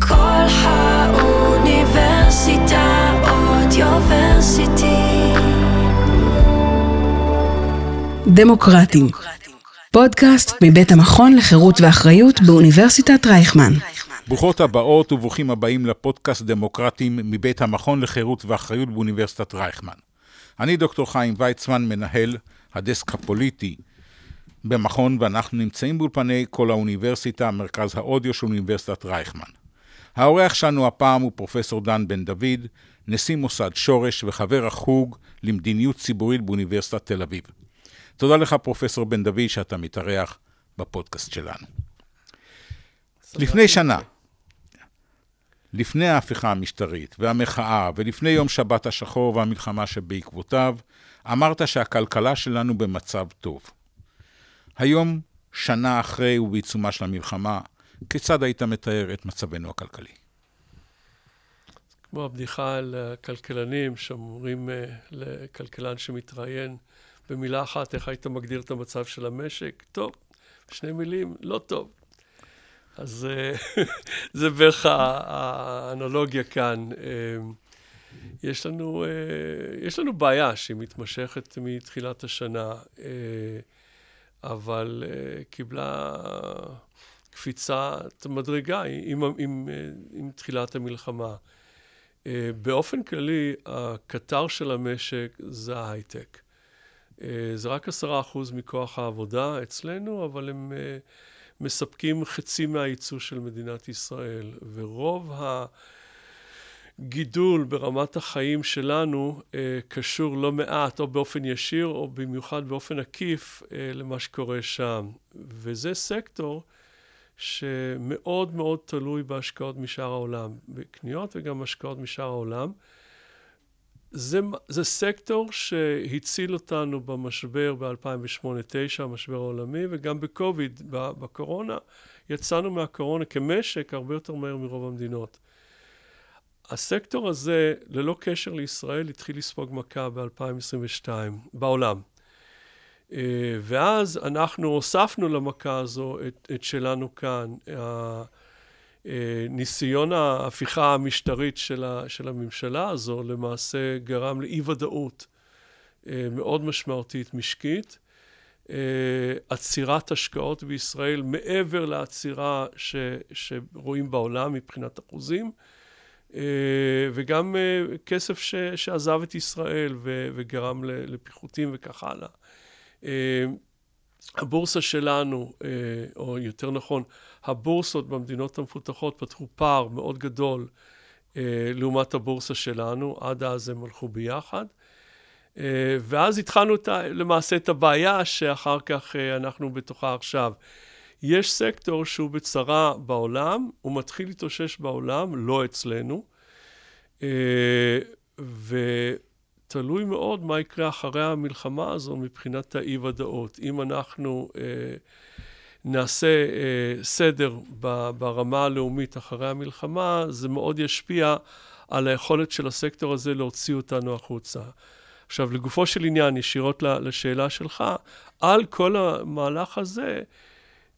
כל האוניברסיטה אודיוורסיטי. דמוקרטים. פודקאסט מבית המכון לחירות ואחריות באוניברסיטת רייכמן. ברוכות הבאות וברוכים הבאים לפודקאסט דמוקרטים מבית המכון לחירות ואחריות באוניברסיטת רייכמן. אני דוקטור חיים ויצמן, מנהל הדסק הפוליטי במכון, ואנחנו נמצאים באולפני כל האוניברסיטה, מרכז האודיו של אוניברסיטת רייכמן. האורח שלנו הפעם הוא פרופסור דן בן דוד, נשיא מוסד שורש וחבר החוג למדיניות ציבורית באוניברסיטת תל אביב. תודה לך, פרופסור בן דוד, שאתה מתארח בפודקאסט שלנו. לפני שנה, לפני ההפיכה המשטרית והמחאה, ולפני יום שבת השחור והמלחמה שבעקבותיו, אמרת שהכלכלה שלנו במצב טוב. היום, שנה אחרי ובעיצומה של המלחמה, כיצד היית מתאר את מצבנו הכלכלי? כמו הבדיחה על הכלכלנים, שאומרים uh, לכלכלן שמתראיין במילה אחת, איך היית מגדיר את המצב של המשק? טוב, שני מילים, לא טוב. אז uh, זה בערך האנלוגיה כאן. Uh, יש לנו, יש לנו בעיה שהיא מתמשכת מתחילת השנה, אבל קיבלה קפיצת מדרגה עם, עם, עם, עם תחילת המלחמה. Uh, באופן כללי, הקטר של המשק זה ההייטק. Uh, זה רק עשרה אחוז מכוח העבודה אצלנו, אבל הם uh, מספקים חצי מהייצוא של מדינת ישראל. ורוב הגידול ברמת החיים שלנו uh, קשור לא מעט, או באופן ישיר, או במיוחד באופן עקיף, uh, למה שקורה שם. וזה סקטור שמאוד מאוד תלוי בהשקעות משאר העולם, בקניות וגם השקעות משאר העולם. זה, זה סקטור שהציל אותנו במשבר ב-2008-2009, המשבר העולמי, וגם בקוביד, בקורונה. יצאנו מהקורונה כמשק הרבה יותר מהר מרוב המדינות. הסקטור הזה, ללא קשר לישראל, התחיל לספוג מכה ב-2022 בעולם. אה, ואז אנחנו הוספנו למכה הזו את, את שלנו כאן. אה, ניסיון ההפיכה המשטרית של, ה, של הממשלה הזו למעשה גרם לאי ודאות אה, מאוד משמעותית משקית. עצירת השקעות בישראל מעבר לעצירה ש, שרואים בעולם מבחינת אחוזים, וגם כסף ש, שעזב את ישראל ו, וגרם לפיחותים וכך הלאה. אה, הבורסה שלנו, אה, או יותר נכון, הבורסות במדינות המפותחות פתחו פער מאוד גדול אה, לעומת הבורסה שלנו, עד אז הם הלכו ביחד. ואז התחלנו למעשה את הבעיה שאחר כך אנחנו בתוכה עכשיו. יש סקטור שהוא בצרה בעולם, הוא מתחיל להתאושש בעולם, לא אצלנו, ו... תלוי מאוד מה יקרה אחרי המלחמה הזו מבחינת האי-ודאות. אם אנחנו אה, נעשה אה, סדר ב, ברמה הלאומית אחרי המלחמה, זה מאוד ישפיע על היכולת של הסקטור הזה להוציא אותנו החוצה. עכשיו, לגופו של עניין, ישירות לשאלה שלך, על כל המהלך הזה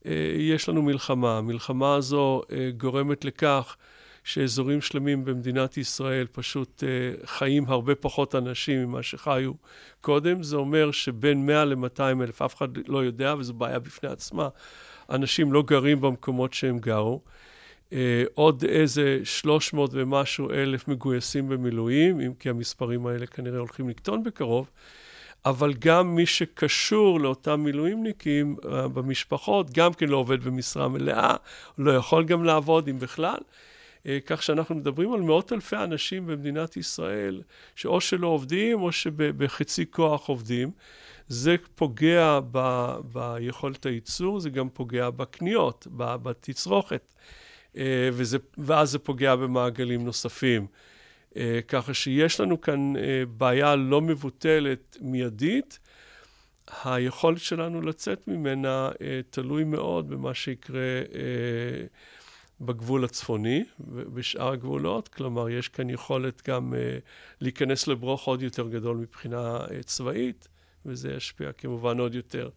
אה, יש לנו מלחמה. המלחמה הזו אה, גורמת לכך שאזורים שלמים במדינת ישראל פשוט uh, חיים הרבה פחות אנשים ממה שחיו קודם. זה אומר שבין 100 ל-200 אלף, אף אחד לא יודע, וזו בעיה בפני עצמה, אנשים לא גרים במקומות שהם גרו. Uh, עוד איזה 300 ומשהו אלף מגויסים במילואים, אם כי המספרים האלה כנראה הולכים לקטון בקרוב. אבל גם מי שקשור לאותם מילואימניקים uh, במשפחות, גם כן לא עובד במשרה מלאה, לא יכול גם לעבוד, אם בכלל. אה, כך שאנחנו מדברים על מאות אלפי אנשים במדינת ישראל, שאו שלא עובדים או שבחצי כוח עובדים. זה פוגע ב, ביכולת הייצור, זה גם פוגע בקניות, בתצרוכת, אה, וזה, ואז זה פוגע במעגלים נוספים. אה, ככה שיש לנו כאן בעיה לא מבוטלת מיידית. היכולת שלנו לצאת ממנה תלוי מאוד במה שיקרה בגבול הצפוני ובשאר הגבולות, כלומר יש כאן יכולת גם uh, להיכנס לברוך עוד יותר גדול מבחינה uh, צבאית, וזה ישפיע כמובן עוד יותר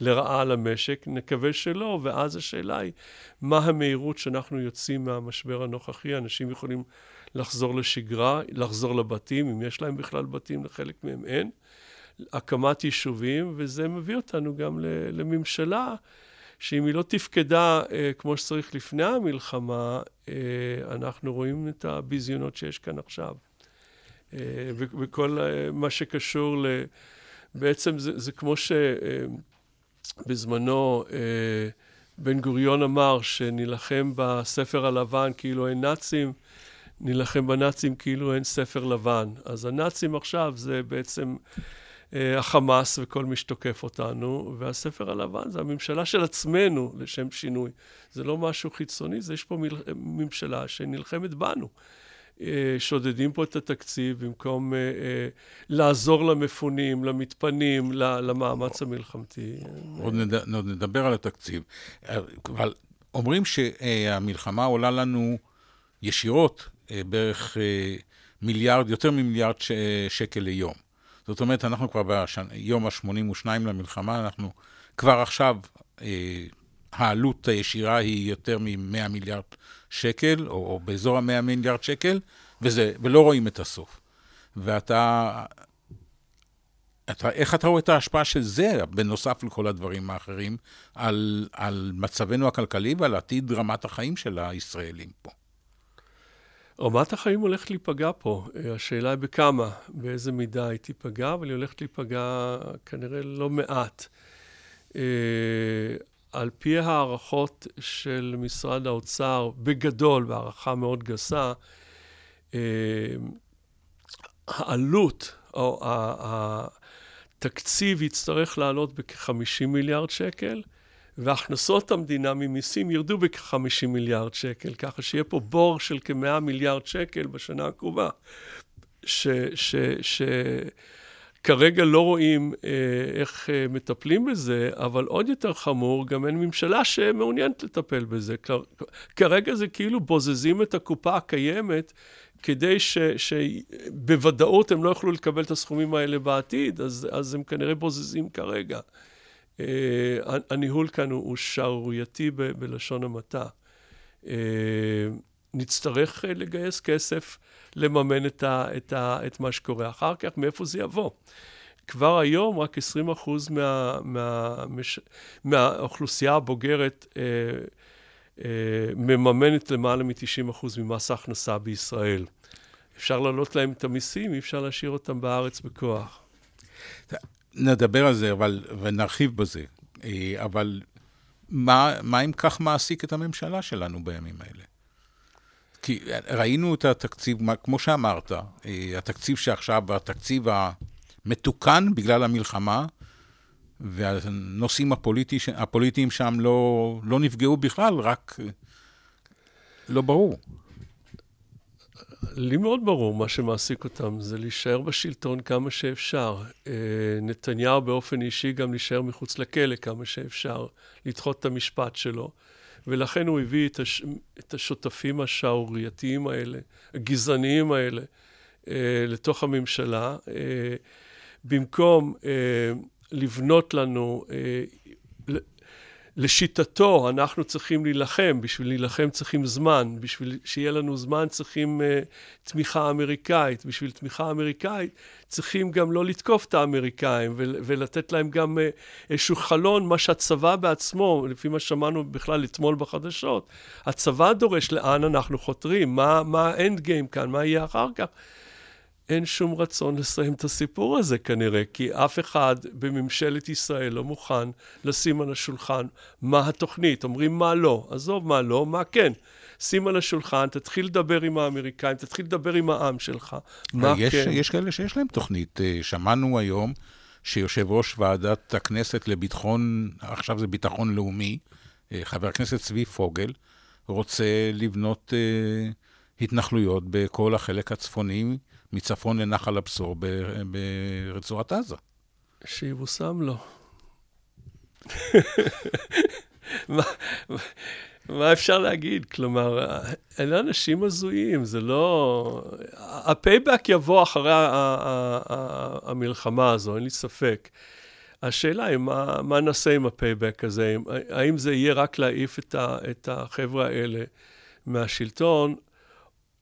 לרעה למשק, נקווה שלא, ואז השאלה היא, מה המהירות שאנחנו יוצאים מהמשבר הנוכחי? אנשים יכולים לחזור לשגרה, לחזור לבתים, אם יש להם בכלל בתים, לחלק מהם אין. הקמת יישובים, וזה מביא אותנו גם לממשלה, שאם היא לא תפקדה אה, כמו שצריך לפני המלחמה, אה, אנחנו רואים את הביזיונות שיש כאן עכשיו. אה, וכל אה, מה שקשור ל... בעצם זה, זה כמו שבזמנו אה, אה, בן גוריון אמר שנילחם בספר הלבן כאילו אין נאצים, נילחם בנאצים כאילו אין ספר לבן. אז הנאצים עכשיו זה בעצם החמאס וכל מי שתוקף אותנו, והספר הלבן זה הממשלה של עצמנו לשם שינוי. זה לא משהו חיצוני, זה יש פה מל... ממשלה שנלחמת בנו. אה, שודדים פה את התקציב במקום אה, אה, לעזור למפונים, למתפנים, למאמץ המלחמתי. עוד נדבר על התקציב. אבל אומרים שהמלחמה עולה לנו ישירות בערך מיליארד, יותר ממיליארד שקל ליום. זאת אומרת, אנחנו כבר ביום ה-82 למלחמה, אנחנו כבר עכשיו, העלות הישירה היא יותר מ-100 מיליארד שקל, או, או באזור ה-100 מיליארד שקל, וזה, ולא רואים את הסוף. ואתה... אתה, איך אתה רואה את ההשפעה של זה, בנוסף לכל הדברים האחרים, על, על מצבנו הכלכלי ועל עתיד רמת החיים של הישראלים פה? רמת החיים הולכת להיפגע פה. השאלה היא בכמה, באיזה מידה היא תיפגע, אבל היא הולכת להיפגע כנראה לא מעט. אה, על פי הערכות של משרד האוצר, בגדול, בהערכה מאוד גסה, אה, העלות או התקציב יצטרך לעלות בכ-50 מיליארד שקל, והכנסות המדינה ממיסים ירדו בכ-50 מיליארד שקל, ככה שיהיה פה בור של כ-100 מיליארד שקל בשנה הקרובה. ש, ש, ש, כרגע לא רואים אה, איך אה, מטפלים בזה, אבל עוד יותר חמור, גם אין ממשלה שמעוניינת לטפל בזה. כרגע זה כאילו בוזזים את הקופה הקיימת, כדי שבוודאות הם לא יוכלו לקבל את הסכומים האלה בעתיד, אז, אז הם כנראה בוזזים כרגע. אה, הניהול כאן הוא, שערורייתי בלשון המעטה. אה, נצטרך אה, לגייס כסף לממן את, ה, את, ה, את מה שקורה אחר כך, מאיפה זה יבוא. כבר היום רק 20 אחוז מה, מה, מהאוכלוסייה הבוגרת אה, אה, מממנת למעלה מ-90 אחוז ממס ההכנסה בישראל. אפשר להעלות להם את המיסים, אי אפשר להשאיר אותם בארץ בכוח. נדבר על זה אבל, ונרחיב בזה, אה, אבל מה, מה אם כך מעסיק את הממשלה שלנו בימים האלה? כי ראינו את התקציב, כמו שאמרת, אה, התקציב שעכשיו, התקציב המתוקן בגלל המלחמה, והנושאים הפוליטי, הפוליטיים שם לא, לא נפגעו בכלל, רק לא ברור. לי מאוד ברור, מה שמעסיק אותם זה להישאר בשלטון כמה שאפשר. אה, נתניהו באופן אישי גם להישאר מחוץ לכלא כמה שאפשר, לדחות את המשפט שלו. ולכן הוא הביא את, הש... את השותפים השערורייתיים האלה, הגזעניים האלה, אה, לתוך הממשלה, אה, במקום לבנות לנו לשיטתו, אנחנו צריכים להילחם, בשביל להילחם צריכים זמן, בשביל שיהיה לנו זמן צריכים uh, תמיכה אמריקאית, בשביל תמיכה אמריקאית צריכים גם לא לתקוף את האמריקאים ולתת להם גם uh, איזשהו חלון, מה שהצבא בעצמו, לפי מה שמענו בכלל אתמול בחדשות, הצבא דורש לאן אנחנו חותרים, מה האנד גיים כאן, מה יהיה אחר כך. אין שום רצון לסיים את הסיפור הזה כנראה, כי אף אחד בממשלת ישראל לא מוכן לשים על השולחן מה התוכנית. אומרים מה לא, עזוב מה לא, מה כן. שים על השולחן, תתחיל לדבר עם האמריקאים, תתחיל לדבר עם העם שלך. מה יש, כן? יש כאלה שיש להם תוכנית. אה, שמענו היום שיושב ראש ועדת הכנסת לביטחון, עכשיו זה ביטחון לאומי, אה, חבר הכנסת צבי פוגל, רוצה לבנות אה, התנחלויות בכל החלק הצפוני מצפון לנחל הבשור ברצועת עזה. שיבושם לו. מה, אפשר להגיד? כלומר, אלה אנשים הזויים, זה לא... ה payback יבוא אחרי המלחמה הזו, אין לי ספק. השאלה היא, מה, מה נעשה עם ה payback הזה? האם זה יהיה רק להעיף את, את החבר'ה האלה מהשלטון,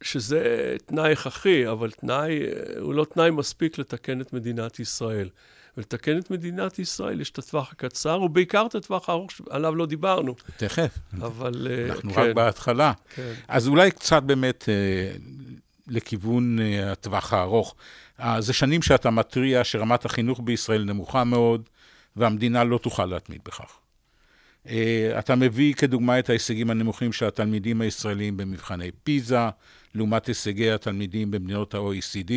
שזה תנאי הכרחי, אבל תנאי, הוא לא תנאי מספיק לתקן את מדינת ישראל. ולתקן את מדינת ישראל יש את הטווח הקצר, ובעיקר את הטווח הארוך שעליו לא דיברנו. תכף. אבל... אה, אנחנו כן. רק בהתחלה. כן. אז אולי קצת באמת אה, לכיוון אה, הטווח הארוך. זה שנים שאתה מתריע שרמת החינוך בישראל נמוכה מאוד, והמדינה לא תוכל להתמיד בכך. אתה מביא כדוגמה את ההישגים הנמוכים של התלמידים הישראלים במבחני פיזה, לעומת הישגי התלמידים במדינות ה-OECD,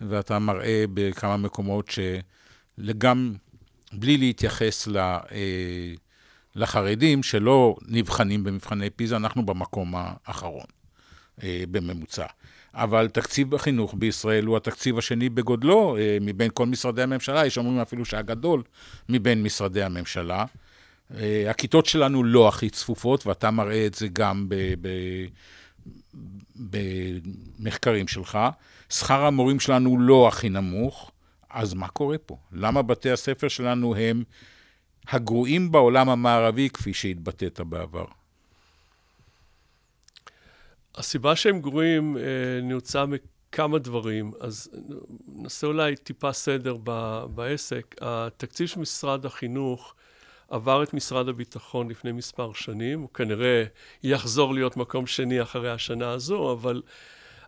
ואתה מראה בכמה מקומות ש... גם בלי להתייחס ל, אה, לחרדים שלא נבחנים במבחני פיזה, אנחנו במקום האחרון אה, בממוצע. אבל תקציב החינוך בישראל הוא התקציב השני בגודלו אה, מבין כל משרדי הממשלה, יש אומרים אפילו שהגדול מבין משרדי הממשלה. הכיתות שלנו לא הכי צפופות, ואתה מראה את זה גם במחקרים שלך. שכר המורים שלנו לא הכי נמוך. אז מה קורה פה? למה בתי הספר שלנו הם הגרועים בעולם המערבי, כפי שהתבטאת בעבר? הסיבה שהם גרועים אה, נעוצה מכמה דברים, אז נעשה אולי טיפה סדר בעסק. התקציב של משרד החינוך עבר את משרד הביטחון לפני מספר שנים, הוא כנראה יחזור להיות מקום שני אחרי השנה הזו, אבל,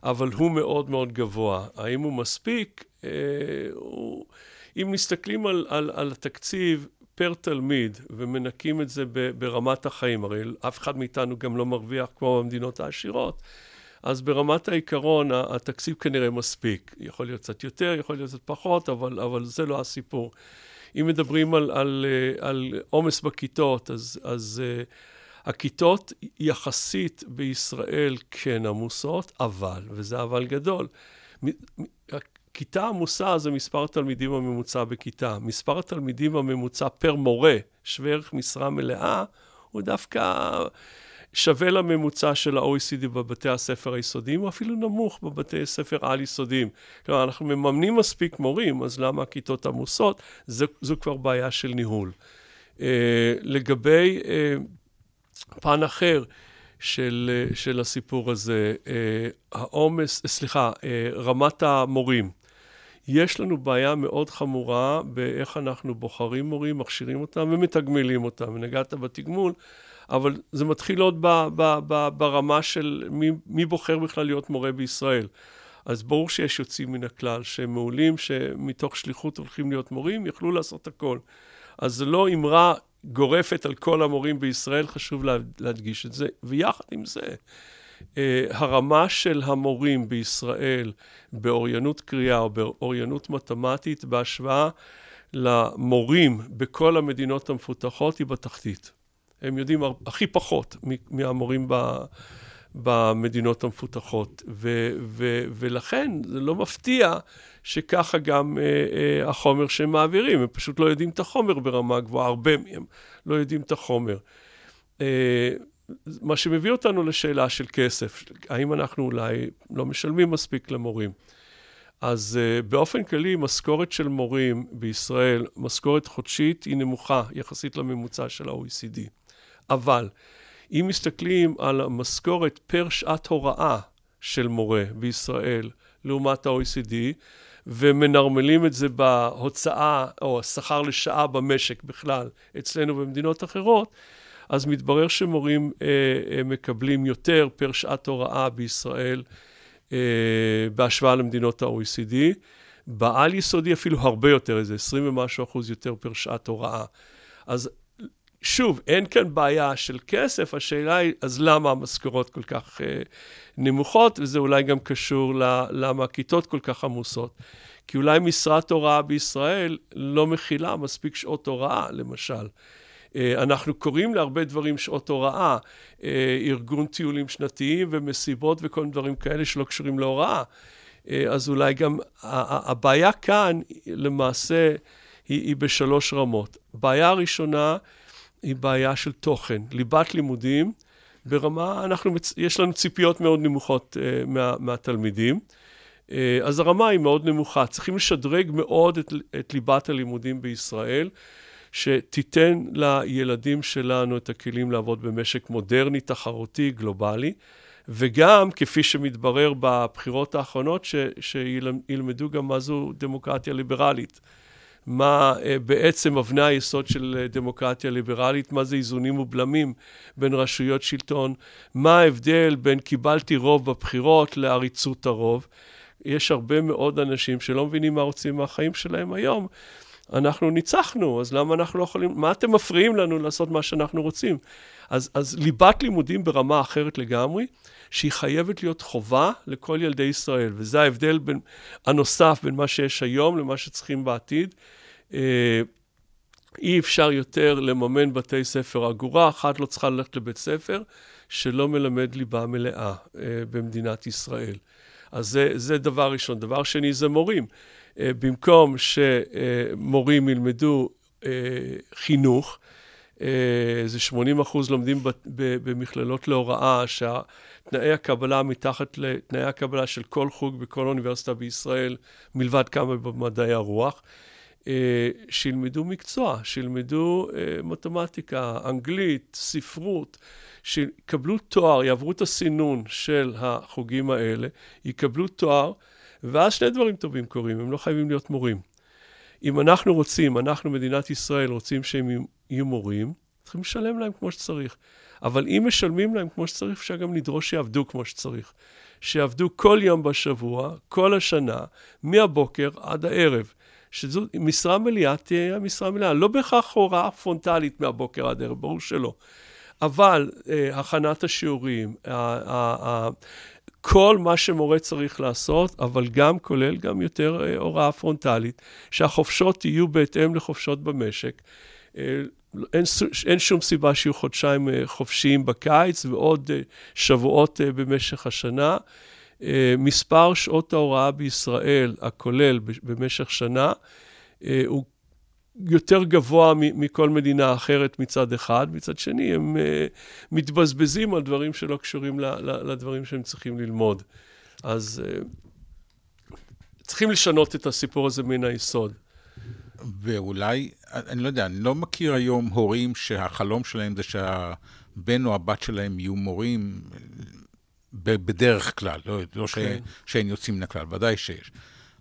אבל הוא מאוד מאוד גבוה. האם הוא מספיק? אה, הוא, אם מסתכלים על, על, על התקציב פר תלמיד ומנקים את זה ברמת החיים, הרי אף אחד מאיתנו גם לא מרוויח כמו במדינות העשירות, אז ברמת העיקרון התקציב כנראה מספיק. יכול להיות קצת יותר, יכול להיות קצת פחות, אבל, אבל זה לא הסיפור. אם מדברים על, על, אה, על עומס בכיתות, אז, אז uh, הכיתות יחסית בישראל כן עמוסות, אבל, וזה אבל גדול, כיתה עמוסה זה מספר התלמידים הממוצע בכיתה. מספר התלמידים הממוצע פר מורה, שווה ערך משרה מלאה, הוא דווקא שווה לממוצע של ה-OECD בבתי הספר היסודיים, או אפילו נמוך בבתי ספר על-יסודיים. כלומר, אנחנו מממנים מספיק מורים, אז למה הכיתות עמוסות? זו, זו כבר בעיה של ניהול. Uh, לגבי uh, פן אחר, של, של הסיפור הזה, אה, העומס, סליחה, רמת המורים. יש לנו בעיה מאוד חמורה באיך אנחנו בוחרים מורים, מכשירים אותם ומתגמלים אותם. ונגעת בתגמול, אבל זה מתחיל עוד ב, ב, ב, ברמה של מי, מי בוחר בכלל להיות מורה בישראל. אז ברור שיש יוצאים מן הכלל שהם מעולים, שמתוך שליחות הולכים להיות מורים, יכלו לעשות הכל. אז זו לא אמרה גורפת על כל המורים בישראל, חשוב להדגיש את זה. ויחד עם זה, אה, הרמה של המורים בישראל באוריינות קריאה או באוריינות מתמטית בהשוואה למורים בכל המדינות המפותחות היא בתחתית. הם יודעים הכי פחות מהמורים ב... במדינות המפותחות. ו, ו, ולכן זה לא מפתיע שככה גם אה, אה, החומר שהם מעבירים, הם פשוט לא יודעים את החומר ברמה גבוהה, הרבה מהם לא יודעים את החומר. אה, מה שמביא אותנו לשאלה של כסף, האם אנחנו אולי לא משלמים מספיק למורים? אז uh, באופן כללי, משכורת של מורים בישראל, משכורת חודשית, היא נמוכה יחסית לממוצע של ה-OECD. אבל אם מסתכלים על המשכורת פר שעת הוראה של מורה בישראל לעומת ה-OECD, ומנרמלים את זה בהוצאה או השכר לשעה במשק בכלל אצלנו במדינות אחרות, אז מתברר שמורים אה, אה, מקבלים יותר פר שעת הוראה בישראל אה, בהשוואה למדינות ה-OECD. בעל יסודי אפילו הרבה יותר, איזה 20 ומשהו אחוז יותר פר שעת הוראה. אז שוב, אין כאן בעיה של כסף, השאלה היא, אז למה המשכורות כל כך אה, נמוכות? וזה אולי גם קשור למה הכיתות כל כך עמוסות. כי אולי משרת הוראה בישראל לא מכילה מספיק שעות הוראה, למשל. אה, אנחנו קוראים להרבה דברים שעות הוראה, אה, ארגון טיולים שנתיים ומסיבות וכל מיני דברים כאלה שלא קשורים להוראה. אה, אז אולי גם הבעיה כאן למעשה היא, היא בשלוש רמות. בעיה הראשונה היא בעיה של תוכן, ליבת לימודים. ברמה, אנחנו, יש לנו ציפיות מאוד נמוכות uh, מה, מהתלמידים. אה, אז הרמה היא מאוד נמוכה. צריכים לשדרג מאוד את, את ליבת הלימודים בישראל, שתיתן לילדים שלנו את הכלים לעבוד במשק מודרני, תחרותי, גלובלי. וגם, כפי שמתברר בבחירות האחרונות, ש, שילמדו גם מה זו דמוקרטיה ליברלית. מה אה, בעצם אבני היסוד של אה, דמוקרטיה ליברלית, מה זה איזונים ובלמים בין רשויות שלטון, מה ההבדל בין קיבלתי רוב בבחירות לעריצות הרוב. יש הרבה מאוד אנשים שלא מבינים מה רוצים מהחיים שלהם היום. אנחנו ניצחנו, אז למה אנחנו לא יכולים, מה אתם מפריעים לנו לעשות מה שאנחנו רוצים? אז, אז ליבת לימודים ברמה אחרת לגמרי, שהיא חייבת להיות חובה לכל ילדי ישראל, וזה ההבדל בין, הנוסף בין מה שיש היום למה שצריכים בעתיד. אה, אי אפשר יותר לממן בתי ספר. אגורה אחת לא צריכה ללכת לבית ספר שלא מלמד ליבה מלאה אה, במדינת ישראל. אז זה, זה דבר ראשון. דבר שני זה מורים. אה, במקום שמורים ילמדו חינוך, זה 80 אחוז לומדים במכללות להוראה, שתנאי הקבלה מתחת לתנאי הקבלה של כל חוג בכל אוניברסיטה בישראל, מלבד כמה במדעי הרוח. אה, שילמדו מקצוע, שילמדו אה, מתמטיקה, אנגלית, ספרות, שיקבלו תואר, יעברו את הסינון של החוגים האלה, יקבלו תואר, ואז שני דברים טובים קורים, הם לא חייבים להיות מורים. אם אנחנו רוצים, אנחנו, מדינת ישראל, רוצים שהם יהיו מורים, צריכים לשלם להם כמו שצריך. אבל אם משלמים להם כמו שצריך, אפשר גם לדרוש שיעבדו כמו שצריך. שיעבדו כל יום בשבוע, כל השנה, מהבוקר עד הערב. שזו משרה מלאה תהיה משרה מלאה. לא בהכרח הוראה פרונטלית מהבוקר עד ערב, ברור שלא. אבל אה, הכנת השיעורים, אה, אה, אה, כל מה שמורה צריך לעשות, אבל גם כולל גם יותר אה, הוראה פרונטלית, שהחופשות יהיו בהתאם לחופשות במשק. אה, אין, אין שום סיבה שיהיו חודשיים אה, חופשיים בקיץ ועוד שבועות במשך השנה. מספר שעות ההוראה בישראל, הכולל במשך שנה, הוא יותר גבוה מכל מדינה אחרת מצד אחד, מצד שני הם אה, מתבזבזים על דברים שלא קשורים לדברים שהם צריכים ללמוד. אז צריכים לשנות את הסיפור הזה מן היסוד. ואולי, אני לא יודע, אני לא מכיר היום הורים שהחלום שלהם זה שהבן או הבת שלהם יהיו מורים. בדרך כלל, לא, לא okay. ש, כן. שאין יוצאים מן הכלל, ודאי שיש.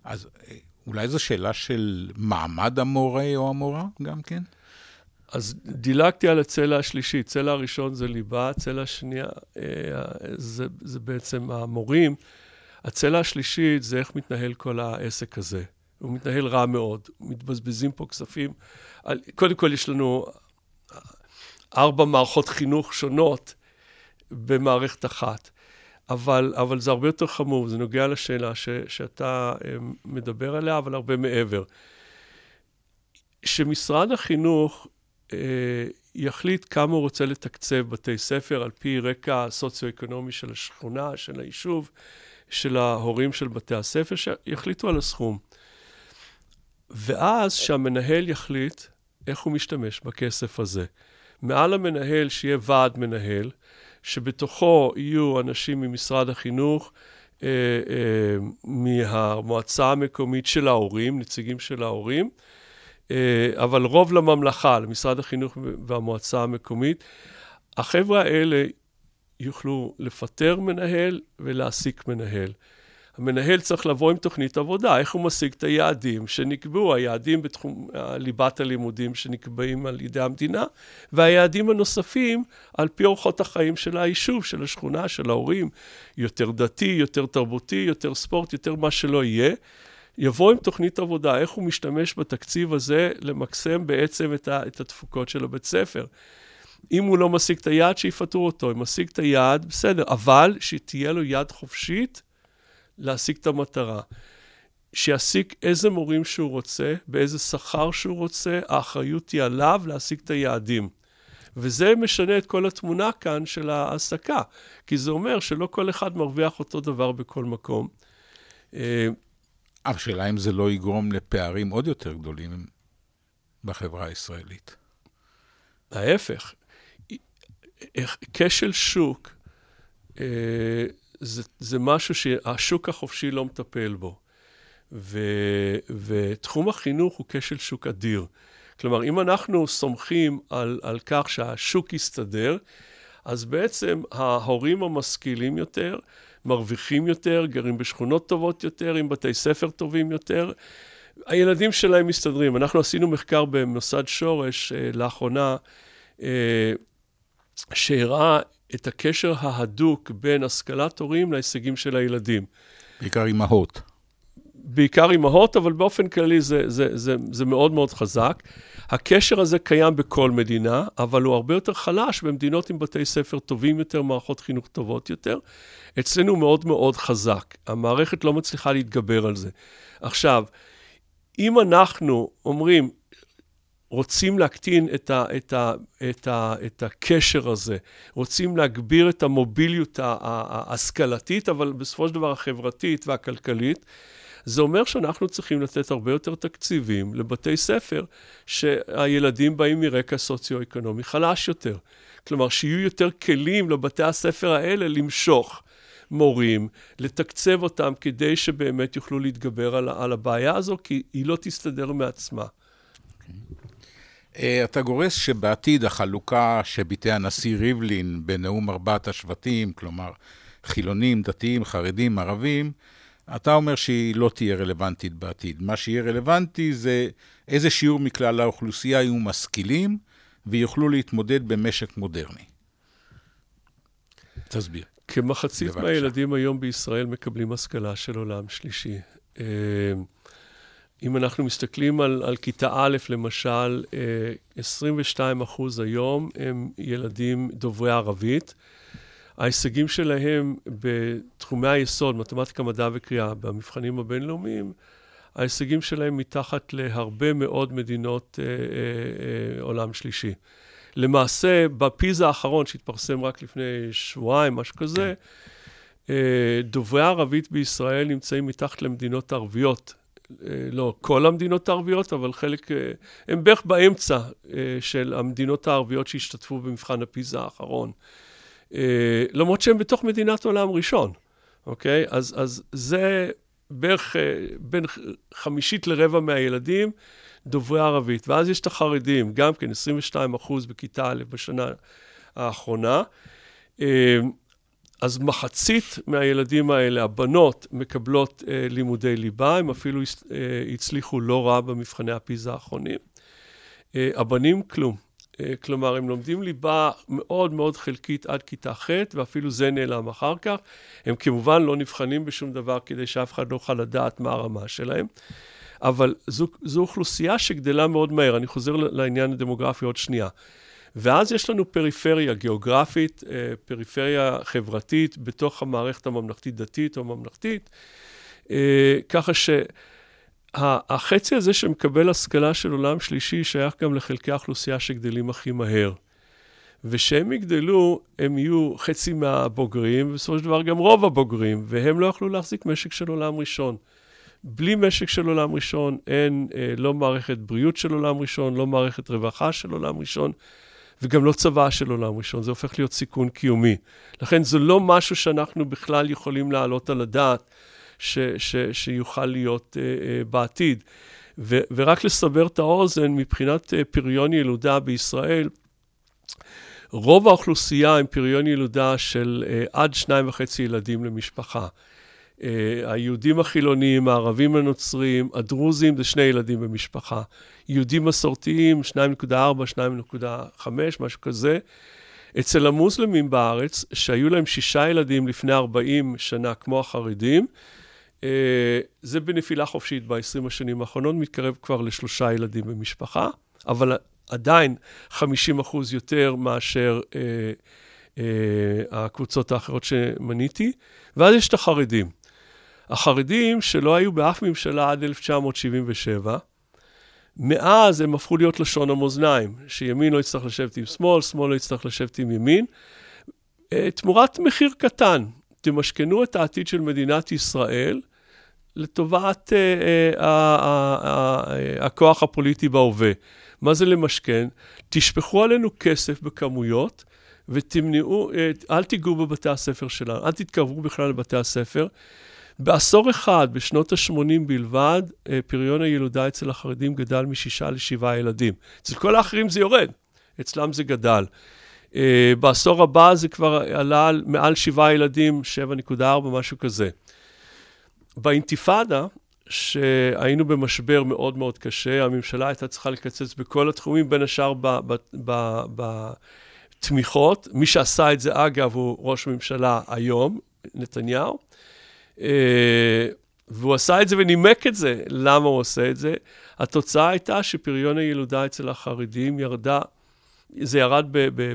אז אה, אולי זו שאלה של מעמד המורה או המורה גם כן? אז דילגתי על הצלע השלישית. צלע הראשון זה ליבה, הצלע השנייה אה, זה, זה בעצם המורים. הצלע השלישית זה איך מתנהל כל העסק הזה. הוא מתנהל רע מאוד, מתבזבזים פה כספים. קודם כל, יש לנו ארבע מערכות חינוך שונות במערכת אחת. אבל, אבל זה הרבה יותר חמור, זה נוגע לשאלה ש, שאתה אה, מדבר עליה, אבל הרבה מעבר. שמשרד החינוך אה, יחליט כמה הוא רוצה לתקצב בתי ספר על פי רקע סוציו-אקונומי של השכונה, של היישוב, של ההורים של בתי הספר, שיחליטו על הסכום. ואז שהמנהל יחליט איך הוא משתמש בכסף הזה. מעל המנהל שיהיה ועד מנהל, שבתוכו יהיו אנשים ממשרד החינוך, אה, אה, מהמועצה המקומית של ההורים, נציגים של ההורים, אה, אבל רוב לממלכה, למשרד החינוך והמועצה המקומית. החבר'ה האלה יוכלו לפטר מנהל ולהעסיק מנהל. המנהל צריך לבוא עם תוכנית עבודה, איך הוא משיג את היעדים שנקבעו, היעדים בתחום ליבת הלימודים שנקבעים על ידי המדינה, והיעדים הנוספים על פי אורחות החיים של היישוב, של השכונה, של ההורים, יותר דתי, יותר תרבותי, יותר ספורט, יותר מה שלא יהיה. יבוא עם תוכנית עבודה, איך הוא משתמש בתקציב הזה למקסם בעצם את, ה, את התפוקות של הבית ספר. אם הוא לא משיג את היעד, שיפטרו אותו. אם משיג את היעד, בסדר, אבל שתהיה לו יד חופשית להשיג את המטרה. שיעסיק איזה מורים שהוא רוצה, באיזה שכר שהוא רוצה, האחריות היא עליו להשיג את היעדים. וזה משנה את כל התמונה כאן של ההעסקה, כי זה אומר שלא כל אחד מרוויח אותו דבר בכל מקום. אה, השאלה אם זה לא יגרום לפערים עוד יותר גדולים בחברה הישראלית. ההפך, כשל שוק אה, זה, זה משהו שהשוק החופשי לא מטפל בו. ו, ותחום החינוך הוא כשל שוק אדיר. כלומר, אם אנחנו סומכים על, על כך שהשוק יסתדר, אז בעצם ההורים המשכילים יותר, מרוויחים יותר, גרים בשכונות טובות יותר, עם בתי ספר טובים יותר. הילדים שלהם מסתדרים. אנחנו עשינו מחקר במוסד שורש אה, לאחרונה, אה, שהראה את הקשר ההדוק בין השכלת הורים להישגים של הילדים. בעיקר אימהות. בעיקר אימהות, אבל באופן כללי זה, זה, זה, זה מאוד מאוד חזק. הקשר הזה קיים בכל מדינה, אבל הוא הרבה יותר חלש במדינות עם בתי ספר טובים יותר, מערכות חינוך טובות יותר. אצלנו הוא מאוד מאוד חזק. המערכת לא מצליחה להתגבר על זה. עכשיו, אם אנחנו אומרים, רוצים להקטין את, ה, את, ה, את, ה, את הקשר הזה, רוצים להגביר את המוביליות ההשכלתית, אבל בסופו של דבר החברתית והכלכלית, זה אומר שאנחנו צריכים לתת הרבה יותר תקציבים לבתי ספר שהילדים באים מרקע סוציו-אקונומי חלש יותר. כלומר, שיהיו יותר כלים לבתי הספר האלה למשוך מורים, לתקצב אותם כדי שבאמת יוכלו להתגבר על, על הבעיה הזו, כי היא לא תסתדר מעצמה. אה, אתה גורס שבעתיד החלוקה שביטא הנשיא ריבלין בנאום ארבעת השבטים, כלומר חילונים, דתיים, חרדים, ערבים, אתה אומר שהיא לא תהיה רלוונטית בעתיד. מה שיהיה רלוונטי זה איזה שיעור מכלל האוכלוסייה יהיו משכילים ויוכלו להתמודד במשק מודרני. תסביר. כמחצית. מהילדים היום בישראל מקבלים השכלה של עולם שלישי. אם אנחנו מסתכלים על, על כיתה א', למשל, 22 אה, אחוז היום הם ילדים דוברי ערבית. ההישגים שלהם בתחומי היסוד, מתמטיקה, מדע וקריאה, במבחנים הבינלאומיים, ההישגים שלהם מתחת להרבה מאוד מדינות אה, אה, אה, עולם שלישי. למעשה, בפיזה האחרון, שהתפרסם רק לפני שבועיים, משהו כזה, כן. אה, דוברי הערבית בישראל נמצאים מתחת למדינות ערביות. אה, לא כל המדינות הערביות, אבל חלק, אה, הם בערך באמצע של המדינות הערביות שהשתתפו במבחן הפיזה האחרון. למרות שהם בתוך מדינת עולם ראשון, אוקיי? אז, אז זה בערך בין חמישית לרבע מהילדים דוברי ערבית. ואז יש את החרדים, גם כן 22 אחוז בכיתה א' בשנה האחרונה. אה, אז מחצית מהילדים האלה, הבנות, מקבלות אה, לימודי ליבה, הם אפילו אה, הצליחו לא רע במבחני הפיזה האחרונים. הבנים, כלום. כלומר, הם לומדים ליבה מאוד מאוד חלקית עד כיתה ח', ואפילו זה נעלם אחר כך. הם כמובן לא נבחנים בשום דבר כדי שאף אחד לא יוכל לדעת מה הרמה שלהם. אבל זו, זו אוכלוסייה שגדלה מאוד מהר. אני חוזר לעניין הדמוגרפי עוד שנייה. ואז יש לנו פריפריה גיאוגרפית, אה, פריפריה חברתית בתוך המערכת הממלכתית-דתית או הממלכתית, אה, ככה שהחצי הזה שמקבל השכלה של עולם שלישי שייך גם לחלקי האוכלוסייה שגדלים הכי מהר. ושהם יגדלו, הם יהיו חצי מהבוגרים, ובסופו של דבר גם רוב הבוגרים, והם לא יכלו להחזיק משק של עולם ראשון. בלי משק של עולם ראשון, אין אה, לא מערכת בריאות של עולם ראשון, לא מערכת רווחה של עולם ראשון, וגם לא צבא של עולם ראשון. זה הופך להיות סיכון קיומי. לכן זה לא משהו שאנחנו בכלל יכולים להעלות על הדעת ש, ש, שיוכל להיות אה, אה, בעתיד. ו, ורק לסבר את האוזן, מבחינת אה, פריון ילודה בישראל, רוב האוכלוסייה עם פריון ילודה של אה, עד שניים וחצי ילדים למשפחה. Uh, היהודים החילונים, הערבים הנוצרים, הדרוזים זה שני ילדים במשפחה. יהודים מסורתיים, 2.4, 2.5, משהו כזה. אצל המוסלמים בארץ, שהיו להם שישה ילדים לפני 40 שנה, כמו החרדים, uh, זה בנפילה חופשית ב-20 השנים האחרונות, מתקרב כבר לשלושה ילדים במשפחה, אבל עדיין 50 אחוז יותר מאשר uh, הקבוצות האחרות שמניתי. ואז יש את החרדים. החרדים, שלא היו באף ממשלה עד 1977, מאז הם הפכו להיות לשון המאזניים, שימין לא יצטרך לשבת עם שמאל, שמאל לא יצטרך לשבת עם ימין. אה, תמורת מחיר קטן, תמשכנו את העתיד של מדינת ישראל לטובת uh, uh, הכוח הפוליטי בהווה. מה זה למשכן? תשפכו עלינו כסף בכמויות, ותמנעו, אל תיגעו בבתי הספר שלנו, אל תתקרבו בכלל לבתי הספר. בעשור אחד, בשנות ה-80 בלבד, פריון הילודה אצל החרדים גדל משישה לשבעה ילדים. אצל כל האחרים זה יורד, אצלם זה גדל. בעשור הבא זה כבר עלה מעל שבעה ילדים, 7.4, משהו כזה. באינתיפאדה, שהיינו במשבר מאוד מאוד קשה, הממשלה הייתה צריכה לקצץ בכל התחומים, בין השאר בתמיכות. מי שעשה את זה, אגב, הוא ראש ממשלה היום, נתניהו. אה, והוא עשה את זה ונימק את זה, למה הוא עושה את זה. התוצאה הייתה שפריון הילודה אצל החרדים ירדה, זה ירד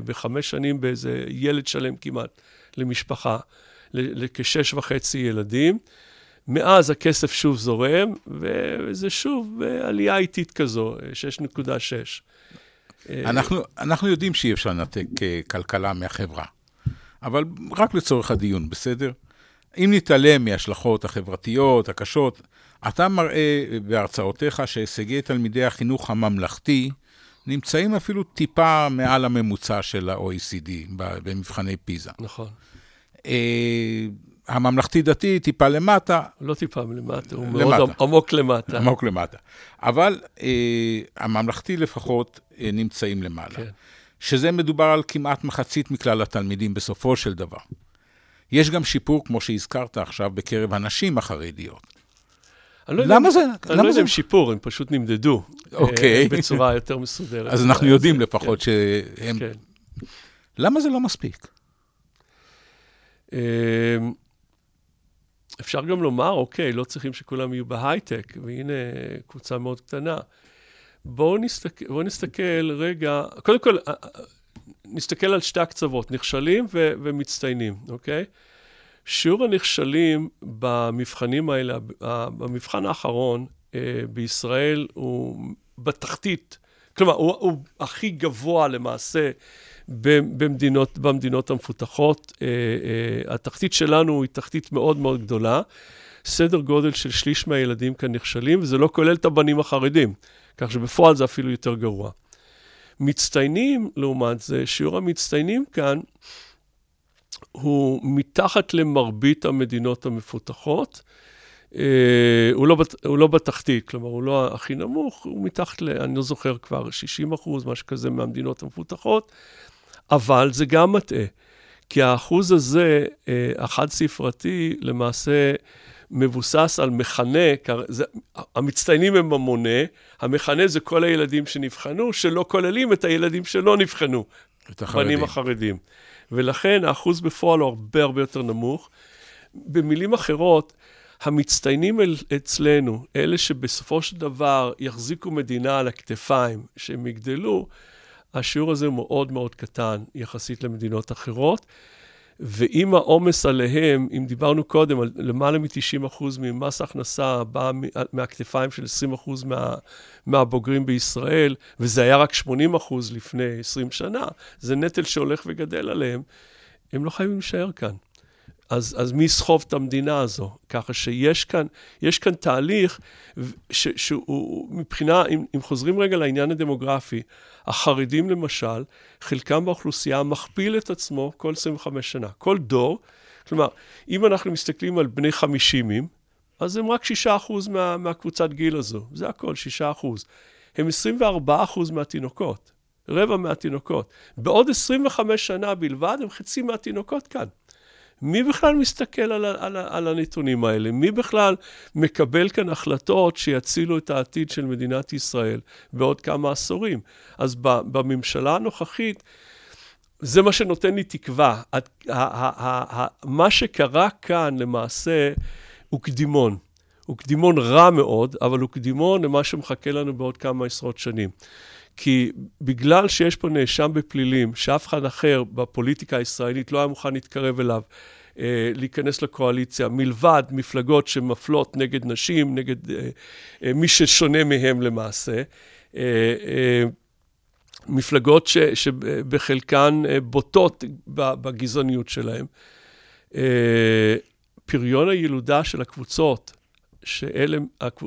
בחמש שנים באיזה ילד שלם כמעט למשפחה, לכשש וחצי ילדים. מאז הכסף שוב זורם, וזה שוב בעלייה איטית כזו, 6.6. אנחנו, אנחנו יודעים שאי אפשר לנתק אה, כלכלה מהחברה, אבל רק לצורך הדיון, בסדר? אם נתעלם מההשלכות החברתיות הקשות, אתה מראה בהרצאותיך שהישגי תלמידי החינוך הממלכתי נמצאים אפילו טיפה מעל הממוצע של ה-OECD במבחני פיזה. נכון. אה, הממלכתי-דתי טיפה למטה. לא טיפה למטה, הוא למטה. מאוד עמוק למטה. עמוק למטה. אבל אה, הממלכתי לפחות אה, נמצאים למעלה. כן. שזה מדובר על כמעט מחצית מכלל התלמידים בסופו של דבר. יש גם שיפור, כמו שהזכרת עכשיו, בקרב הנשים החרדיות. לא למה זה? אני לא יודע אם שיפור, הם פשוט נמדדו. אוקיי. בצורה יותר מסודרת. אז אנחנו יודעים לפחות כן. שהם... כן. למה זה לא מספיק? אמ, אפשר גם לומר, אוקיי, לא צריכים שכולם יהיו בהייטק, והנה קבוצה מאוד קטנה. בואו נסתכל, בוא נסתכל רגע, קודם כל, אה, אה, נסתכל על שתי הקצוות, נכשלים ו- ומצטיינים, אוקיי? שיעור הנכשלים במבחנים האלה, במבחן האחרון אה, בישראל הוא בתחתית, כלומר, הוא, הוא הכי גבוה למעשה במדינות, במדינות המפותחות. אה, אה, התחתית שלנו היא תחתית מאוד מאוד גדולה. סדר גודל של שליש מהילדים כאן נכשלים, וזה לא כולל את הבנים החרדים, כך שבפועל זה אפילו יותר גרוע. מצטיינים, לעומת זה, שיעור המצטיינים כאן הוא מתחת למרבית המדינות המפותחות. אה, הוא, לא, הוא לא בתחתית, כלומר, הוא לא הכי נמוך, הוא מתחת ל... אני לא זוכר כבר, 60 אחוז, משהו כזה, מהמדינות המפותחות, אבל זה גם מטעה, כי האחוז הזה, אה, החד-ספרתי, למעשה מבוסס על מכנה, זה, המצטיינים הם המונה, המכנה זה כל הילדים שנבחנו, שלא כוללים את הילדים שלא נבחנו, את החרדים. בנים החרדים. ולכן האחוז בפועל הוא הרבה הרבה יותר נמוך. במילים אחרות, המצטיינים אצלנו, אלה שבסופו של דבר יחזיקו מדינה על הכתפיים, שהם יגדלו, השיעור הזה הוא מאוד מאוד קטן יחסית למדינות אחרות. ואם העומס עליהם, אם דיברנו קודם על למעלה מ-90% ממס הכנסה בא מהכתפיים של 20% מה, מהבוגרים בישראל, וזה היה רק 80% לפני 20 שנה, זה נטל שהולך וגדל עליהם, הם לא חייבים להישאר כאן. אז, אז מי יסחוב את המדינה הזו? ככה שיש כאן, יש כאן תהליך ש, שהוא מבחינה, אם, אם חוזרים רגע לעניין הדמוגרפי, החרדים למשל, חלקם באוכלוסייה מכפיל את עצמו כל 25 שנה. כל דור, כלומר, אם אנחנו מסתכלים על בני חמישימים, אז הם רק 6% מה, מהקבוצת גיל הזו, זה הכל, 6%. הם 24% מהתינוקות, רבע מהתינוקות. בעוד 25 שנה בלבד הם חצי מהתינוקות כאן. מי בכלל מסתכל על, על, על הנתונים האלה? מי בכלל מקבל כאן החלטות שיצילו את העתיד של מדינת ישראל בעוד כמה עשורים? אז בממשלה הנוכחית, זה מה שנותן לי תקווה. מה שקרה כאן למעשה הוא קדימון. הוא קדימון רע מאוד, אבל הוא קדימון למה שמחכה לנו בעוד כמה עשרות שנים. כי בגלל שיש פה נאשם בפלילים, שאף אחד אחר בפוליטיקה הישראלית לא היה מוכן להתקרב אליו, אה, להיכנס לקואליציה, מלבד מפלגות שמפלות נגד נשים, נגד אה, אה, מי ששונה מהם למעשה. אה, אה, מפלגות ש, שבחלקן אה, בוטות בגזעניות שלהן. אה, פריון הילודה של הקבוצות שאלה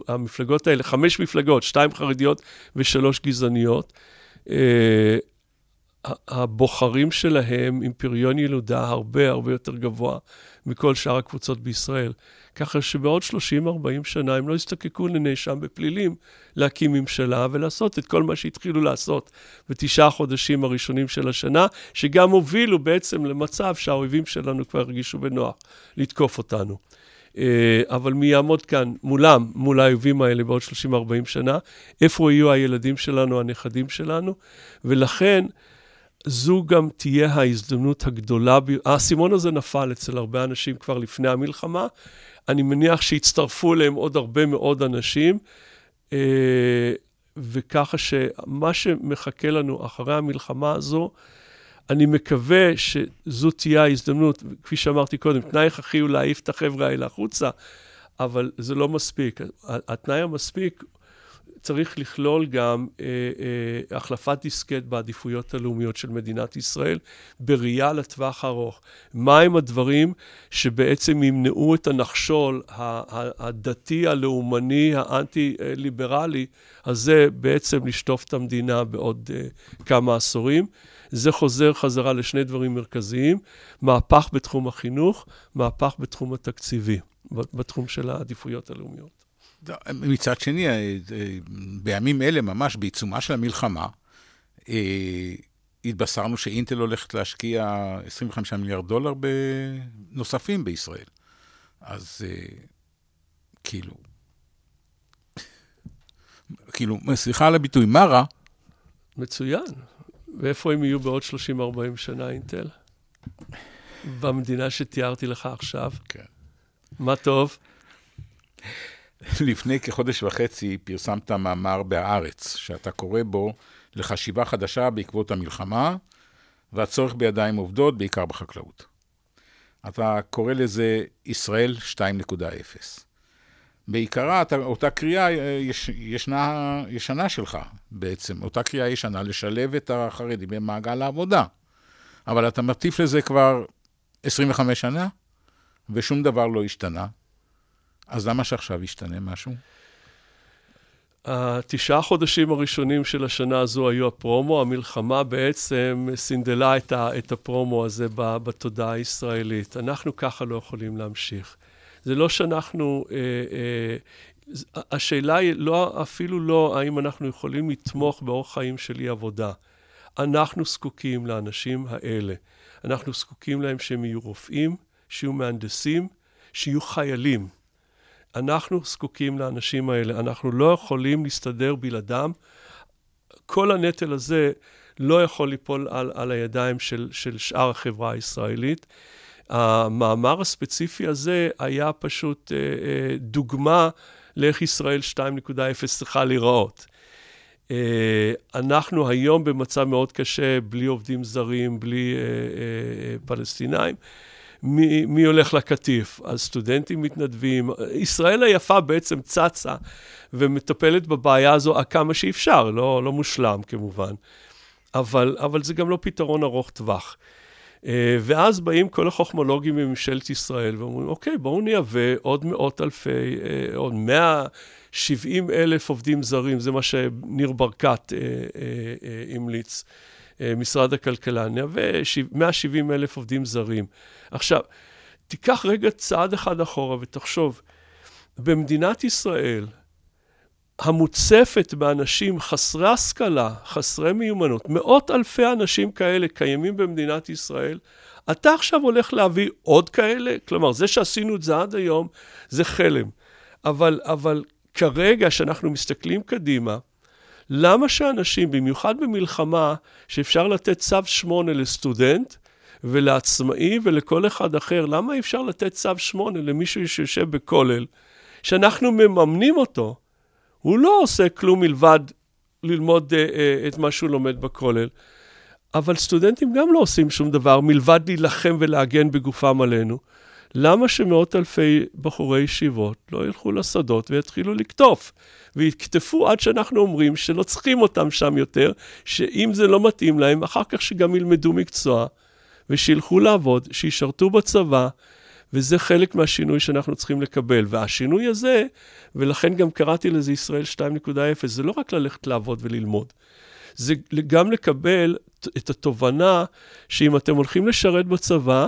המפלגות האלה, חמש מפלגות, שתיים חרדיות ושלוש גזעניות. אה, הבוחרים שלהם עם פריון ילודה הרבה הרבה יותר גבוה מכל שאר הקבוצות בישראל. ככה שבעוד 30-40 שנה הם לא יזדקקו לנאשם בפלילים להקים ממשלה ולעשות את כל מה שהתחילו לעשות בתשעה חודשים הראשונים של השנה, שגם הובילו בעצם למצב שהאויבים שלנו כבר הרגישו בנוח לתקוף אותנו. אה, אבל מי יעמוד כאן מולם, מול האויבים האלה בעוד 30-40 שנה? איפה יהיו הילדים שלנו, הנכדים שלנו? ולכן, זו גם תהיה ההזדמנות הגדולה, האסימון הזה נפל אצל הרבה אנשים כבר לפני המלחמה. אני מניח שיצטרפו אליהם עוד הרבה מאוד אנשים, אה, וככה שמה שמחכה לנו אחרי המלחמה הזו, אני מקווה שזו תהיה ההזדמנות, כפי שאמרתי קודם, תנאי הכרחי הוא להעיף את החבר'ה האלה החוצה, אבל זה לא מספיק. התנאי המספיק צריך לכלול גם אה, אה, החלפת דיסקט בעדיפויות הלאומיות של מדינת ישראל, בראייה לטווח הארוך. מהם הדברים שבעצם ימנעו את הנחשול הדתי, הלאומני, האנטי-ליברלי הזה, בעצם לשטוף את המדינה בעוד אה, כמה עשורים. זה חוזר חזרה לשני דברים מרכזיים, מהפך בתחום החינוך, מהפך בתחום התקציבי, בתחום של העדיפויות הלאומיות. מצד שני, אה, אה, בימים אלה, ממש בעיצומה של המלחמה, אה, התבשרנו שאינטל הולכת להשקיע 25 מיליארד דולר נוספים בישראל. אז כאילו, כאילו, סליחה על הביטוי, מה רע? מצוין. ואיפה הם יהיו בעוד 30-40 שנה, אינטל? במדינה שתיארתי לך עכשיו. כן. מה טוב? לפני כחודש וחצי פרסמת מאמר בהארץ, שאתה קורא בו לחשיבה חדשה בעקבות המלחמה והצורך בידיים עובדות, בעיקר בחקלאות. אתה קורא לזה ישראל 2.0. בעיקרה, אתה, אותה קריאה אה, יש, ישנה, ישנה שלך בעצם, אותה קריאה ישנה לשלב את החרדים במעגל העבודה. אבל אתה מטיף לזה כבר 25 שנה, ושום דבר לא השתנה. אז למה שעכשיו ישתנה משהו? התשעה חודשים הראשונים של השנה הזו היו הפרומו, המלחמה בעצם סינדלה את, ה, את הפרומו הזה בתודעה הישראלית. אנחנו ככה לא יכולים להמשיך. זה לא שאנחנו, אה, אה, השאלה היא לא, אפילו לא האם אנחנו יכולים לתמוך באורח חיים של אי עבודה. אנחנו זקוקים לאנשים האלה. אנחנו זקוקים להם שהם יהיו רופאים, שיהיו מהנדסים, שיהיו חיילים. אנחנו זקוקים לאנשים האלה, אנחנו לא יכולים להסתדר בלעדם. כל הנטל הזה לא יכול ליפול על, על הידיים של, של שאר החברה הישראלית. המאמר הספציפי הזה היה פשוט אה, אה, דוגמה לאיך ישראל 2.0 צריכה להיראות. אה, אנחנו היום במצב מאוד קשה, בלי עובדים זרים, בלי אה, אה, פלסטינאים. מי, מי הולך לקטיף? אז סטודנטים מתנדבים. ישראל היפה בעצם צצה ומטפלת בבעיה הזו כמה שאפשר, לא, לא מושלם כמובן, אבל, אבל זה גם לא פתרון ארוך טווח. אה, ואז באים כל החוכמולוגים מממשלת ישראל ואומרים, אוקיי, בואו נייבא עוד מאות אלפי, אה, עוד מאה שבעים אלף עובדים זרים, זה מה שניר ברקת אה, המליץ. משרד הכלכלה, נייבא 170 אלף עובדים זרים. עכשיו, תיקח רגע צעד אחד אחורה ותחשוב, במדינת ישראל, המוצפת באנשים חסרי השכלה, חסרי מיומנות, מאות אלפי אנשים כאלה קיימים במדינת ישראל, אתה עכשיו הולך להביא עוד כאלה? כלומר, זה שעשינו את זה עד היום, זה חלם. אבל, אבל כרגע, שאנחנו מסתכלים קדימה, למה שאנשים, במיוחד במלחמה, שאפשר לתת צו 8 לסטודנט, ולעצמאי ולכל אחד אחר, למה אי אפשר לתת צו 8 למישהו שיושב בכולל, שאנחנו מממנים אותו? הוא לא עושה כלום מלבד ללמוד uh, uh, את מה שהוא לומד בכולל. אבל סטודנטים גם לא עושים שום דבר מלבד להילחם ולהגן בגופם עלינו. למה שמאות אלפי בחורי ישיבות לא ילכו לשדות ויתחילו לקטוף? ויקטפו עד שאנחנו אומרים שלא צריכים אותם שם יותר, שאם זה לא מתאים להם, אחר כך שגם ילמדו מקצוע, ושילכו לעבוד, שישרתו בצבא, וזה חלק מהשינוי שאנחנו צריכים לקבל. והשינוי הזה, ולכן גם קראתי לזה ישראל 2.0, זה לא רק ללכת לעבוד וללמוד, זה גם לקבל את התובנה שאם אתם הולכים לשרת בצבא,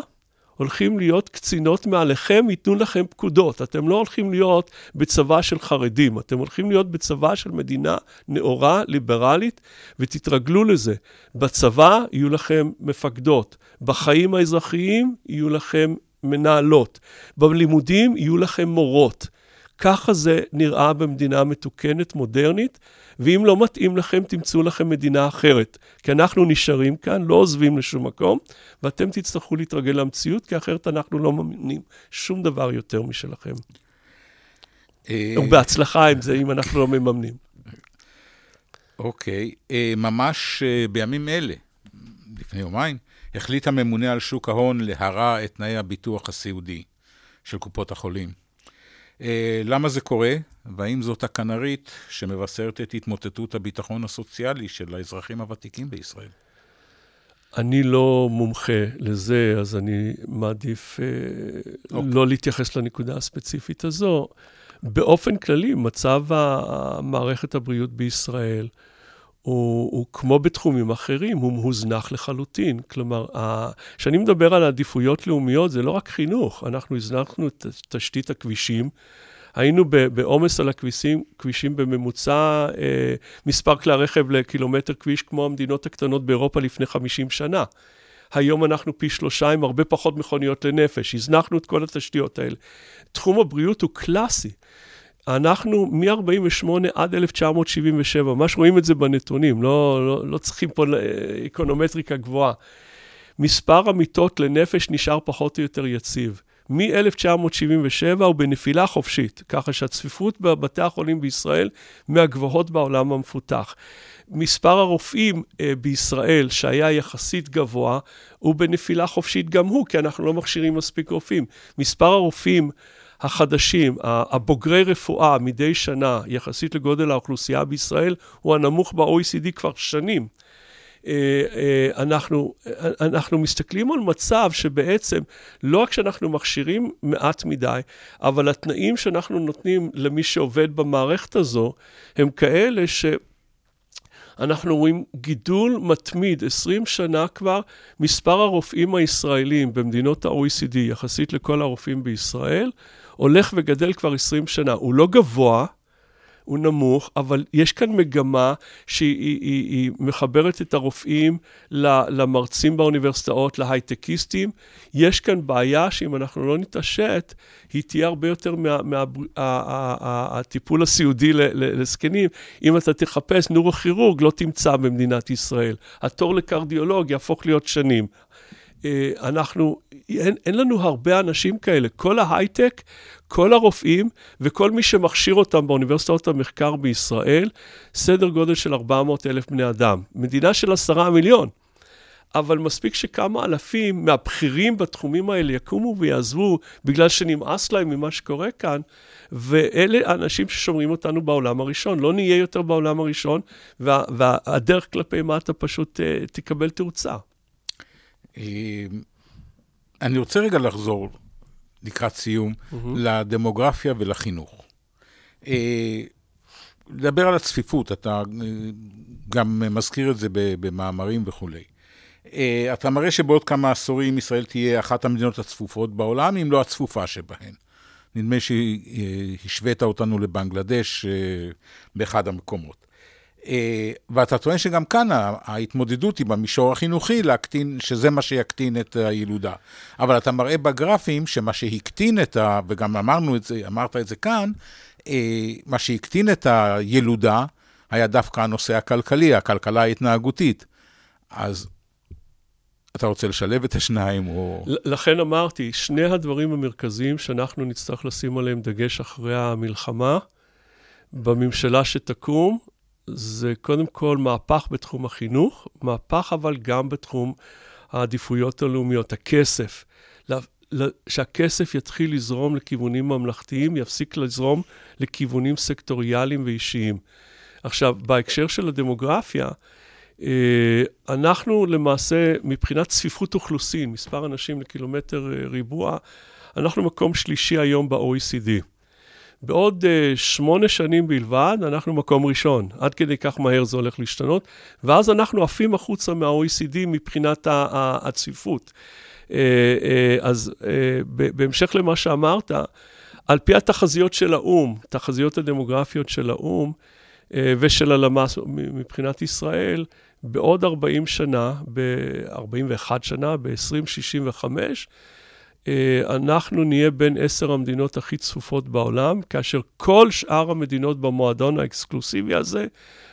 הולכים להיות קצינות מעליכם, ייתנו לכם פקודות. אתם לא הולכים להיות בצבא של חרדים, אתם הולכים להיות בצבא של מדינה נאורה, ליברלית, ותתרגלו לזה. בצבא יהיו לכם מפקדות, בחיים האזרחיים יהיו לכם מנהלות, בלימודים יהיו לכם מורות. ככה זה נראה במדינה מתוקנת, מודרנית, ואם לא מתאים לכם, תמצאו לכם מדינה אחרת. כי אנחנו נשארים כאן, לא עוזבים לשום מקום, ואתם תצטרכו להתרגל למציאות, כי אחרת אנחנו לא מאמינים שום דבר יותר משלכם. אה, ובהצלחה עם זה, אם אנחנו לא מממנים. אוקיי, אה, ממש אה, בימים אלה, לפני יומיים, החליט הממונה על שוק ההון להרע את תנאי הביטוח הסיעודי של קופות החולים. אה, למה זה קורה, והאם זאת הכנרית שמבשרת את התמוטטות הביטחון הסוציאלי של האזרחים הוותיקים בישראל? אני לא מומחה לזה, אז אני מעדיף אה, אוקיי. לא להתייחס לנקודה הספציפית הזו. באופן כללי, מצב מערכת הבריאות בישראל הוא, הוא כמו בתחומים אחרים, הוא מוזנח לחלוטין. כלומר, כשאני מדבר על עדיפויות לאומיות, זה לא רק חינוך, אנחנו הזנחנו את תשתית הכבישים. היינו בעומס על הכבישים, כבישים בממוצע, אה, מספר כלי הרכב לקילומטר כביש כמו המדינות הקטנות באירופה לפני 50 שנה. היום אנחנו פי שלושה עם הרבה פחות מכוניות לנפש, הזנחנו את כל התשתיות האלה. תחום הבריאות הוא קלאסי. אנחנו מ-48' עד 1977, ממש רואים את זה בנתונים, לא, לא, לא צריכים פה אקונומטריקה גבוהה. מספר המיטות לנפש נשאר פחות או יותר יציב. מ-1977 הוא בנפילה חופשית, ככה שהצפיפות בבתי החולים בישראל מהגבוהות בעולם המפותח. מספר הרופאים אה, בישראל, שהיה יחסית גבוה, הוא בנפילה חופשית גם הוא, כי אנחנו לא מכשירים מספיק רופאים. מספר הרופאים החדשים, הבוגרי רפואה מדי שנה, יחסית לגודל האוכלוסייה בישראל, הוא הנמוך ב-OECD כבר שנים. אה, אה, אנחנו, אנחנו מסתכלים על מצב שבעצם לא רק שאנחנו מכשירים מעט מדי, אבל התנאים שאנחנו נותנים למי שעובד במערכת הזו הם כאלה ש... אנחנו רואים גידול מתמיד, 20 שנה כבר, מספר הרופאים הישראלים במדינות ה-OECD, יחסית לכל הרופאים בישראל, הולך וגדל כבר 20 שנה. הוא לא גבוה, הוא נמוך, אבל יש כאן מגמה שהיא היא, היא, היא מחברת את הרופאים למרצים באוניברסיטאות, להייטקיסטים. יש כאן בעיה שאם אנחנו לא נתעשת, היא תהיה הרבה יותר מהטיפול הסיעודי לזקנים. אם אתה תחפש נורוכירורג, לא תמצא במדינת ישראל. התור לקרדיולוג יהפוך להיות שנים. אה, אנחנו, אין, אין לנו הרבה אנשים כאלה. כל ההייטק, כל הרופאים וכל מי שמכשיר אותם באוניברסיטאות המחקר בישראל, סדר גודל של 400 אלף בני אדם. מדינה של עשרה מיליון. אבל מספיק שכמה אלפים מהבכירים בתחומים האלה יקומו ויעזבו בגלל שנמאס להם ממה שקורה כאן, ואלה האנשים ששומרים אותנו בעולם הראשון. לא נהיה יותר בעולם הראשון, וה, והדרך כלפי מטה פשוט uh, תקבל תאוצה. אה, אני רוצה רגע לחזור לקראת סיום mm-hmm. לדמוגרפיה ולחינוך. אה, לדבר על הצפיפות, אתה אה, גם מזכיר את זה במאמרים וכולי. אתה מראה שבעוד כמה עשורים ישראל תהיה אחת המדינות הצפופות בעולם, אם לא הצפופה שבהן. נדמה שהשווית אותנו לבנגלדש באחד המקומות. אה, ואתה טוען שגם כאן ההתמודדות היא במישור החינוכי להקטין, שזה מה שיקטין את הילודה. אבל אתה מראה בגרפים שמה שהקטין את ה... וגם אמרנו את זה, אמרת את זה כאן, אה, מה שהקטין את הילודה היה דווקא הנושא הכלכלי, הכלכלה ההתנהגותית. אז אתה רוצה לשלב את השניים, או... לכן אמרתי, שני הדברים המרכזיים שאנחנו נצטרך לשים עליהם דגש אחרי המלחמה, בממשלה שתקום, זה קודם כל מהפך בתחום החינוך, מהפך אבל גם בתחום העדיפויות הלאומיות, הכסף. שהכסף יתחיל לזרום לכיוונים ממלכתיים, יפסיק לזרום לכיוונים סקטוריאליים ואישיים. עכשיו, בהקשר של הדמוגרפיה, אה, אנחנו למעשה, מבחינת צפיפות אוכלוסין, מספר אנשים לקילומטר אה, ריבוע, אנחנו מקום שלישי היום ב-OECD. בעוד uh, שמונה שנים בלבד, אנחנו מקום ראשון. עד כדי כך מהר זה הולך להשתנות, ואז אנחנו עפים החוצה מה-OECD מבחינת הצפיפות. Uh, uh, אז בהמשך למה שאמרת, על פי התחזיות של האו"ם, תחזיות הדמוגרפיות של האו"ם ושל הלמ"ס מבחינת ישראל, בעוד 40 שנה, ב-41 שנה, ב-2065, אה, אנחנו נהיה בין עשר המדינות הכי צפופות בעולם, כאשר כל שאר המדינות במועדון האקסקלוסיבי הזה,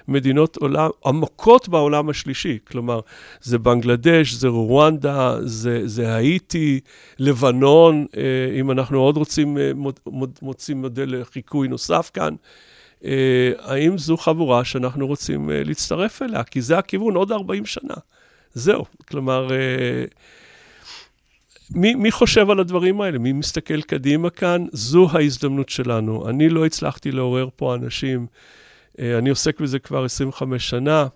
מדינות עולם, עמוקות בעולם השלישי. כלומר, זה בנגלדש, זה רואנדה, זה, זה האיטי, לבנון, אה, אם אנחנו עוד רוצים, אה, מוצאים מודל לחיקוי נוסף כאן. האם זו חבורה שאנחנו רוצים להצטרף אליה? כי זה הכיוון עוד 40 שנה. זהו. כלומר, מי, מי חושב על הדברים האלה? מי מסתכל קדימה כאן? זו ההזדמנות שלנו. אני לא הצלחתי לעורר פה אנשים. אה, אני עוסק בזה כבר 25 שנה.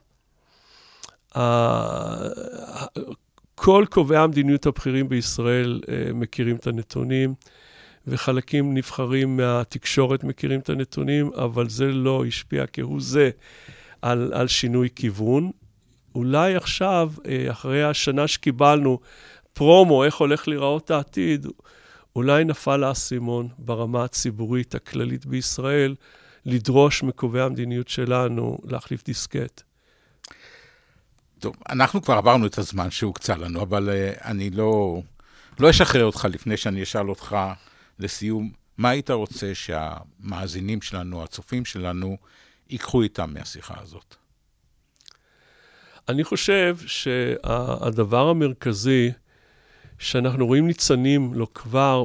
כל קובעי המדיניות הבכירים בישראל אה, מכירים את הנתונים, וחלקים נבחרים מהתקשורת מכירים את הנתונים, אבל זה לא השפיע כהוא זה על, על שינוי כיוון. אולי עכשיו, אה, אחרי השנה שקיבלנו, פרומו, איך הולך להיראות העתיד, אולי נפל האסימון ברמה הציבורית הכללית בישראל, לדרוש מקובעי המדיניות שלנו להחליף דיסקט. טוב, אנחנו כבר עברנו את הזמן שהוקצה לנו, אבל uh, אני לא, לא אשחרר אותך לפני שאני אשאל אותך לסיום, מה היית רוצה שהמאזינים שלנו, הצופים שלנו, ייקחו איתם מהשיחה הזאת? אני חושב שהדבר המרכזי, שאנחנו רואים ניצנים לו כבר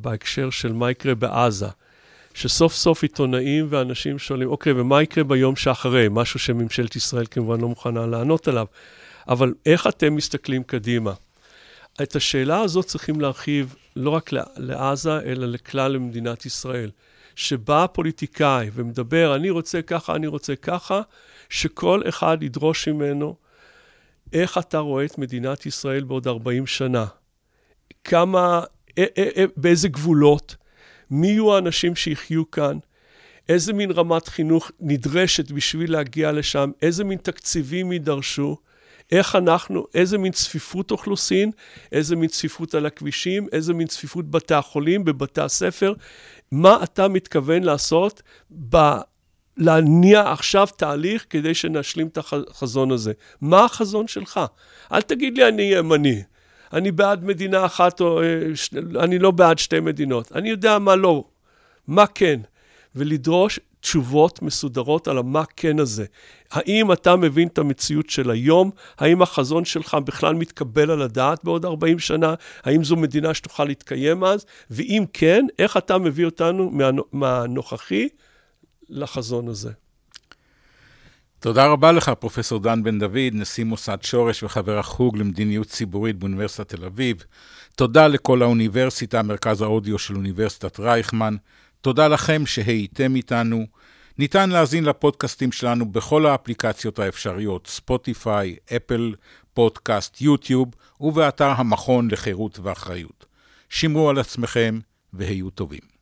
בהקשר של מה יקרה בעזה. שסוף סוף עיתונאים ואנשים שואלים, אוקיי, ומה יקרה ביום שאחרי? משהו שממשלת ישראל כמובן לא מוכנה לענות עליו. אבל איך אתם מסתכלים קדימה? את השאלה הזאת צריכים להרחיב לא רק לעזה, אלא לכלל מדינת ישראל. שבא פוליטיקאי ומדבר, אני רוצה ככה, אני רוצה ככה, שכל אחד ידרוש ממנו איך אתה רואה את מדינת ישראל בעוד 40 שנה. כמה, א, א, א, באיזה גבולות, מי יהיו האנשים שיחיו כאן, איזה מין רמת חינוך נדרשת בשביל להגיע לשם, איזה מין תקציבים יידרשו, איך אנחנו, איזה מין צפיפות אוכלוסין, איזה מין צפיפות על הכבישים, איזה מין צפיפות בתי החולים, בבתי הספר, מה אתה מתכוון לעשות ב... להניע עכשיו תהליך כדי שנשלים את החזון הזה. מה החזון שלך? אל תגיד לי אני ימני. אני בעד מדינה אחת, או אה, אני לא בעד שתי מדינות. אני יודע מה לא, מה כן, ולדרוש תשובות מסודרות על המה כן הזה. האם אתה מבין את המציאות של היום? האם החזון שלך בכלל מתקבל על הדעת בעוד 40 שנה? האם זו מדינה שתוכל להתקיים אז? ואם כן, איך אתה מביא אותנו מהנוכחי לחזון הזה? תודה רבה לך, פרופסור דן בן דוד, נשיא מוסד שורש וחבר החוג למדיניות ציבורית באוניברסיטת תל אביב. תודה לכל האוניברסיטה, מרכז האודיו של אוניברסיטת רייכמן. תודה לכם שהייתם איתנו. ניתן להאזין לפודקאסטים שלנו בכל האפליקציות האפשריות, ספוטיפיי, אפל, פודקאסט, יוטיוב, ובאתר המכון לחירות ואחריות. שמרו על עצמכם והיו טובים.